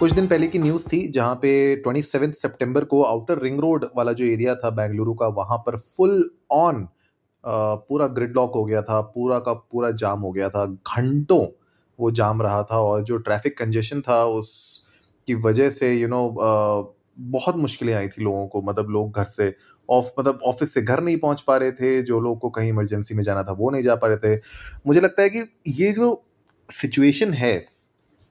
कुछ दिन पहले की न्यूज़ थी जहाँ पे ट्वेंटी सेप्टेम्बर को आउटर रिंग रोड वाला जो एरिया था बेंगलुरु का वहाँ पर फुल ऑन पूरा ग्रिड लॉक हो गया था पूरा का पूरा जाम हो गया था घंटों वो जाम रहा था और जो ट्रैफ़िक कंजेशन था उस की वजह से यू you नो know, बहुत मुश्किलें आई थी लोगों को मतलब लोग घर से ऑफ़ मतलब ऑफ़िस से घर नहीं पहुँच पा रहे थे जो लोग को कहीं इमरजेंसी में जाना था वो नहीं जा पा रहे थे। मुझे लगता है कि ये जो सिचुएशन है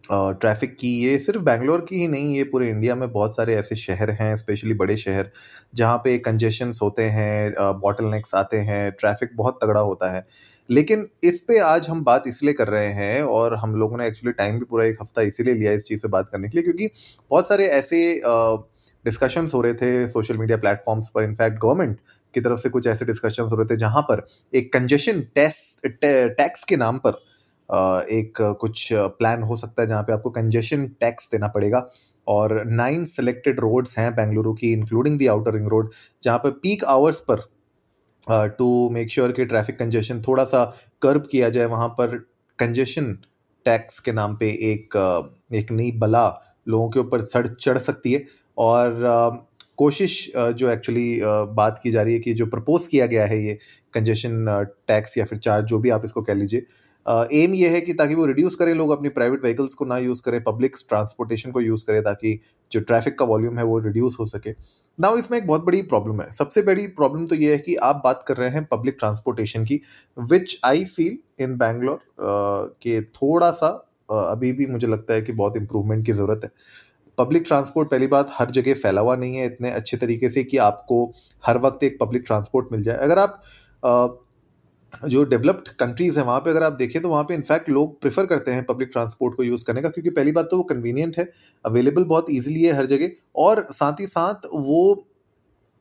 ट्रैफ़िक की, ये सिर्फ़ बैंगलोर की ही नहीं, ये पूरे इंडिया में बहुत सारे ऐसे शहर हैं स्पेशली बड़े शहर, जहाँ पे कंजेशंस होते हैं बॉटल नेक्स आते हैं ट्रैफ़िक बहुत तगड़ा होता है। लेकिन इस पे आज हम बात इसलिए कर रहे हैं और हम लोगों ने एक्चुअली टाइम भी पूरा एक हफ़्ता इसीलिए लिया इस चीज़ पे बात करने के लिए, क्योंकि बहुत सारे ऐसे डिस्कशंस हो रहे थे सोशल मीडिया प्लेटफॉर्म्स पर इनफैक्ट गवर्नमेंट की तरफ़ से कुछ ऐसे डिस्कशंस हो रहे थे जहाँ पर एक कंजेशन टैक्स के नाम पर एक कुछ प्लान हो सकता है जहाँ पे आपको कंजेशन टैक्स देना पड़ेगा। और नाइन सेलेक्टेड रोड्स हैं बेंगलुरु की including the outer ring road जहाँ पर पीक आवर्स पर टू मेक श्योर कि ट्रैफ़िक कंजेशन थोड़ा सा कर्ब किया जाए, वहाँ पर कंजेशन टैक्स के नाम पे एक एक नई बला लोगों के ऊपर चढ़ चढ़ सकती है। और कोशिश जो एक्चुअली बात की जा रही है कि जो प्रपोज किया गया है ये कंजेशन टैक्स या फिर चार्ज जो भी आप इसको कह लीजिए एम ये है कि ताकि वो रिड्यूस करें लोग अपनी प्राइवेट व्हीकल्स को ना यूज़ करें पब्लिक ट्रांसपोर्टेशन को यूज़ करें ताकि जो ट्रैफ़िक का वॉल्यूम है वो रिड्यूस हो सके। ना इसमें एक बहुत बड़ी प्रॉब्लम है। सबसे बड़ी प्रॉब्लम तो ये है कि आप बात कर रहे हैं पब्लिक ट्रांसपोर्टेशन की विच आई फील इन बैंगलोर के थोड़ा सा अभी भी मुझे लगता है कि बहुत इंप्रूवमेंट की ज़रूरत है। पब्लिक ट्रांसपोर्ट पहली बात, हर जगह फैला हुआ नहीं है इतने अच्छे तरीके से कि आपको हर वक्त एक पब्लिक ट्रांसपोर्ट मिल जाए। अगर आप जो डेवलप्ड कंट्रीज़ हैं, वहाँ पे अगर आप देखें तो वहाँ पे इनफैक्ट लोग प्रेफर करते हैं पब्लिक ट्रांसपोर्ट को यूज़ करने का, क्योंकि पहली बात तो वो कन्वीनियंट है अवेलेबल बहुत ईजिली है हर जगह और साथ ही साथ वो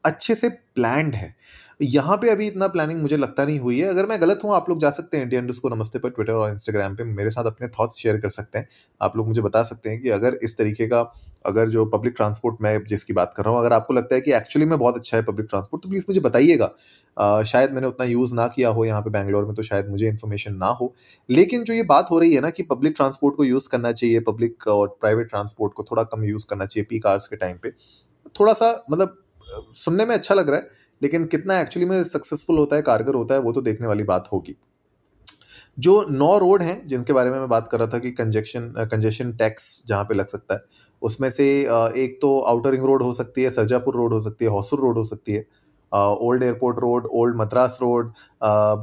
अच्छे से प्लान्ड है। यहाँ पे अभी इतना प्लानिंग मुझे लगता नहीं हुई है। अगर मैं गलत हूँ, आप लोग जा सकते हैं इंडिया को नमस्ते पर ट्विटर और इंस्टाग्राम पे। मेरे साथ अपने थॉट्स शेयर कर सकते हैं। आप लोग मुझे बता सकते हैं कि अगर इस तरीके का, अगर जो पब्लिक ट्रांसपोर्ट मैं जिसकी बात कर रहा हूँ, अगर आपको लगता है कि एक्चुअली में बहुत अच्छा है पब्लिक ट्रांसपोर्ट तो प्लीज़ मुझे बताइएगा। शायद मैंने उतना यूज़ ना किया हो यहाँ पे बैंगलोर में तो शायद मुझे इन्फॉर्मेशन ना हो। लेकिन जो ये बात हो रही है ना कि पब्लिक ट्रांसपोर्ट को यूज़ करना चाहिए पब्लिक और प्राइवेट ट्रांसपोर्ट को थोड़ा कम यूज़ करना चाहिए पी कार्स के टाइम पे, थोड़ा सा मतलब सुनने में अच्छा लग रहा है। लेकिन कितना एक्चुअली में सक्सेसफुल होता है, कारगर होता है, वो तो देखने वाली बात होगी। जो नौ रोड हैं, जिनके बारे में मैं बात कर रहा था कि कंजेक्शन कंजेशन टैक्स जहाँ पे लग सकता है, उसमें से एक तो आउटर रिंग रोड हो सकती है सरजापुर रोड हो सकती है हौसुर रोड हो सकती है old airport road old Madras road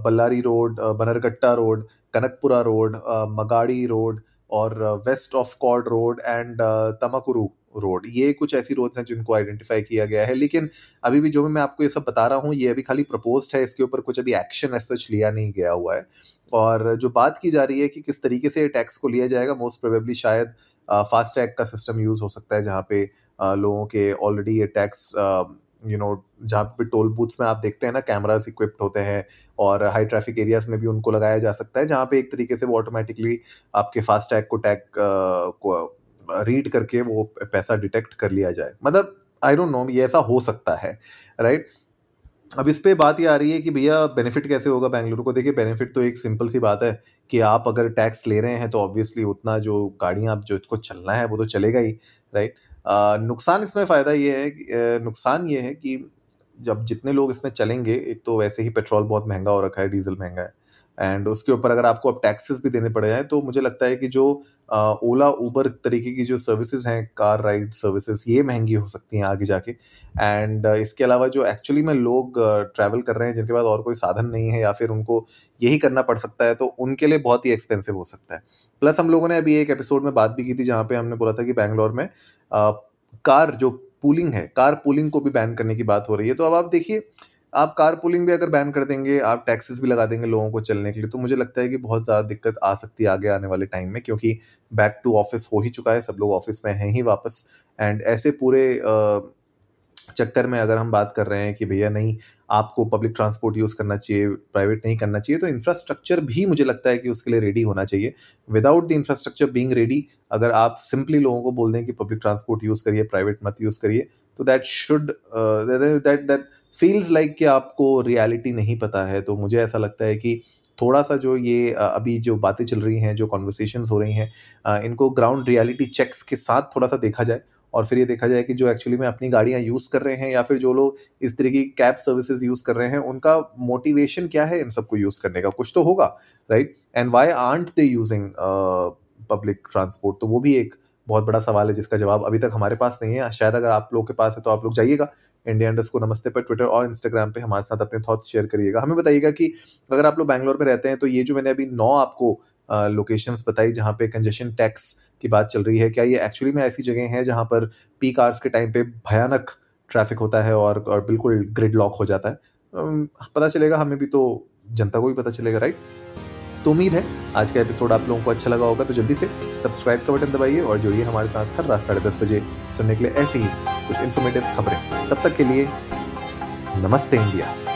Ballari road Bannerghatta road Kanakapura road Magadi road और west of chord road and Tumakuru road, ये कुछ ऐसी रोड्स हैं जिनको आइडेंटिफाई किया गया है। लेकिन अभी भी जो मैं आपको ये सब बता रहा हूँ, ये अभी खाली प्रपोज्ड है, इसके ऊपर कुछ अभी एक्शन एज सच लिया नहीं गया हुआ है। और जो बात की जा रही है कि किस तरीके से टैक्स को लिया जाएगा मोस्ट प्रोबेबली शायद फास्ट टैग का सिस्टम यूज़ हो सकता है, जहाँ पे लोगों के ऑलरेडी ये टैक्स यू नो जहाँ पे टोल बूथ्स में आप देखते हैं ना कैमराज इक्विप्ड होते हैं और हाई ट्रैफ़िक एरियाज़ में भी उनको लगाया जा सकता है, जहाँ पे एक तरीके से वो ऑटोमेटिकली आपके फास्ट टैग को टैग को रीड करके वो पैसा डिटेक्ट कर लिया जाए। मतलब आई डोंट नो ये ऐसा हो सकता है राइट अब इस पर बात ये आ रही है कि भैया बेनिफिट कैसे होगा बेंगलुरु को? देखिए बेनिफिट तो एक सिंपल सी बात है कि आप अगर टैक्स ले रहे हैं तो ऑब्वियसली उतना जो गाड़ियाँ आप जो इसको चलना है, वो तो चलेगा ही राइट नुकसान इसमें फ़ायदा ये है नुकसान ये है कि जब जितने लोग इसमें चलेंगे, एक तो वैसे ही पेट्रोल बहुत महँगा हो रखा है, डीजल महँगा है एंड उसके ऊपर अगर आपको अब टैक्सेस भी देने पड़ जाए तो मुझे लगता है कि जो ओला ऊबर तरीके की जो सर्विसेज़ हैं कार राइड सर्विसेज़ ये महँगी हो सकती हैं आगे जाके। एंड इसके अलावा जो एक्चुअली में लोग ट्रैवल कर रहे हैं जिनके पास और कोई साधन नहीं है या फिर उनको यही करना पड़ सकता है तो उनके लिए बहुत ही एक्सपेंसिव हो सकता है। प्लस हम लोगों ने अभी एक एपिसोड में बात भी की थी जहाँ पे हमने बोला था कि बैंगलोर में आ, कार जो पूलिंग है कार पूलिंग को भी बैन करने की बात हो रही है। तो अब आप देखिए आप कार पुलिंग भी अगर बैन कर देंगे, आप टैक्सेस भी लगा देंगे लोगों को चलने के लिए तो मुझे लगता है कि बहुत ज़्यादा दिक्कत आ सकती है आगे आने वाले टाइम में, क्योंकि बैक टू ऑफ़िस हो ही चुका है, सब लोग ऑफ़िस में हैं ही वापस एंड ऐसे पूरे चक्कर में अगर हम बात कर रहे हैं कि भैया नहीं, आपको पब्लिक ट्रांसपोर्ट यूज़ करना चाहिए प्राइवेट नहीं करना चाहिए तो इंफ्रास्ट्रक्चर भी मुझे लगता है कि उसके लिए रेडी होना चाहिए। Without the infrastructure being ready अगर आप सिंपली लोगों को बोल दें कि पब्लिक ट्रांसपोर्ट यूज़ करिए प्राइवेट मत यूज़ करिए तो that should that that feels like कि आपको रियलिटी नहीं पता है तो मुझे ऐसा लगता है कि थोड़ा सा जो ये अभी जो बातें चल रही हैं, जो कॉन्वर्सेशन हो रही हैं इनको ग्राउंड रियलिटी चेक्स के साथ थोड़ा सा देखा जाए और फिर ये देखा जाए कि जो एक्चुअली में अपनी गाड़ियाँ यूज़ कर रहे हैं या फिर जो लोग इस तरह की कैब सर्विसेज़ यूज़ कर रहे हैं, उनका मोटिवेशन क्या है इन सबको यूज़ करने का? कुछ तो होगा right and why aren't they using public transport तो वो भी एक बहुत बड़ा सवाल है जिसका जवाब अभी तक हमारे पास नहीं है। शायद अगर आप लोग के पास है तो आप लोग जाइएगा। इंडिया इंडस्ट को नमस्ते पर ट्विटर और इंस्टाग्राम पे हमारे साथ अपने थॉट्स शेयर करिएगा। हमें बताइएगा कि अगर आप लोग बैंगलोर में रहते हैं तो ये जो मैंने अभी नौ आपको लोकेशंस बताई जहाँ पे कंजेशन टैक्स की बात चल रही है क्या ये एक्चुअली में ऐसी जगह हैं जहाँ पर पीक आवर्स के टाइम पे भयानक ट्रैफ़िक होता है और, और बिल्कुल ग्रिड लॉक हो जाता है? पता चलेगा हमें भी तो जनता को भी पता चलेगा राइट तो उम्मीद है आज का एपिसोड आप लोगों को अच्छा लगा होगा तो जल्दी से सब्सक्राइब का बटन दबाइए और जुड़िए हमारे साथ हर रात साढ़े दस बजे सुनने के लिए ऐसी ही कुछ इन्फॉर्मेटिव खबरें। तब तक के लिए नमस्ते इंडिया।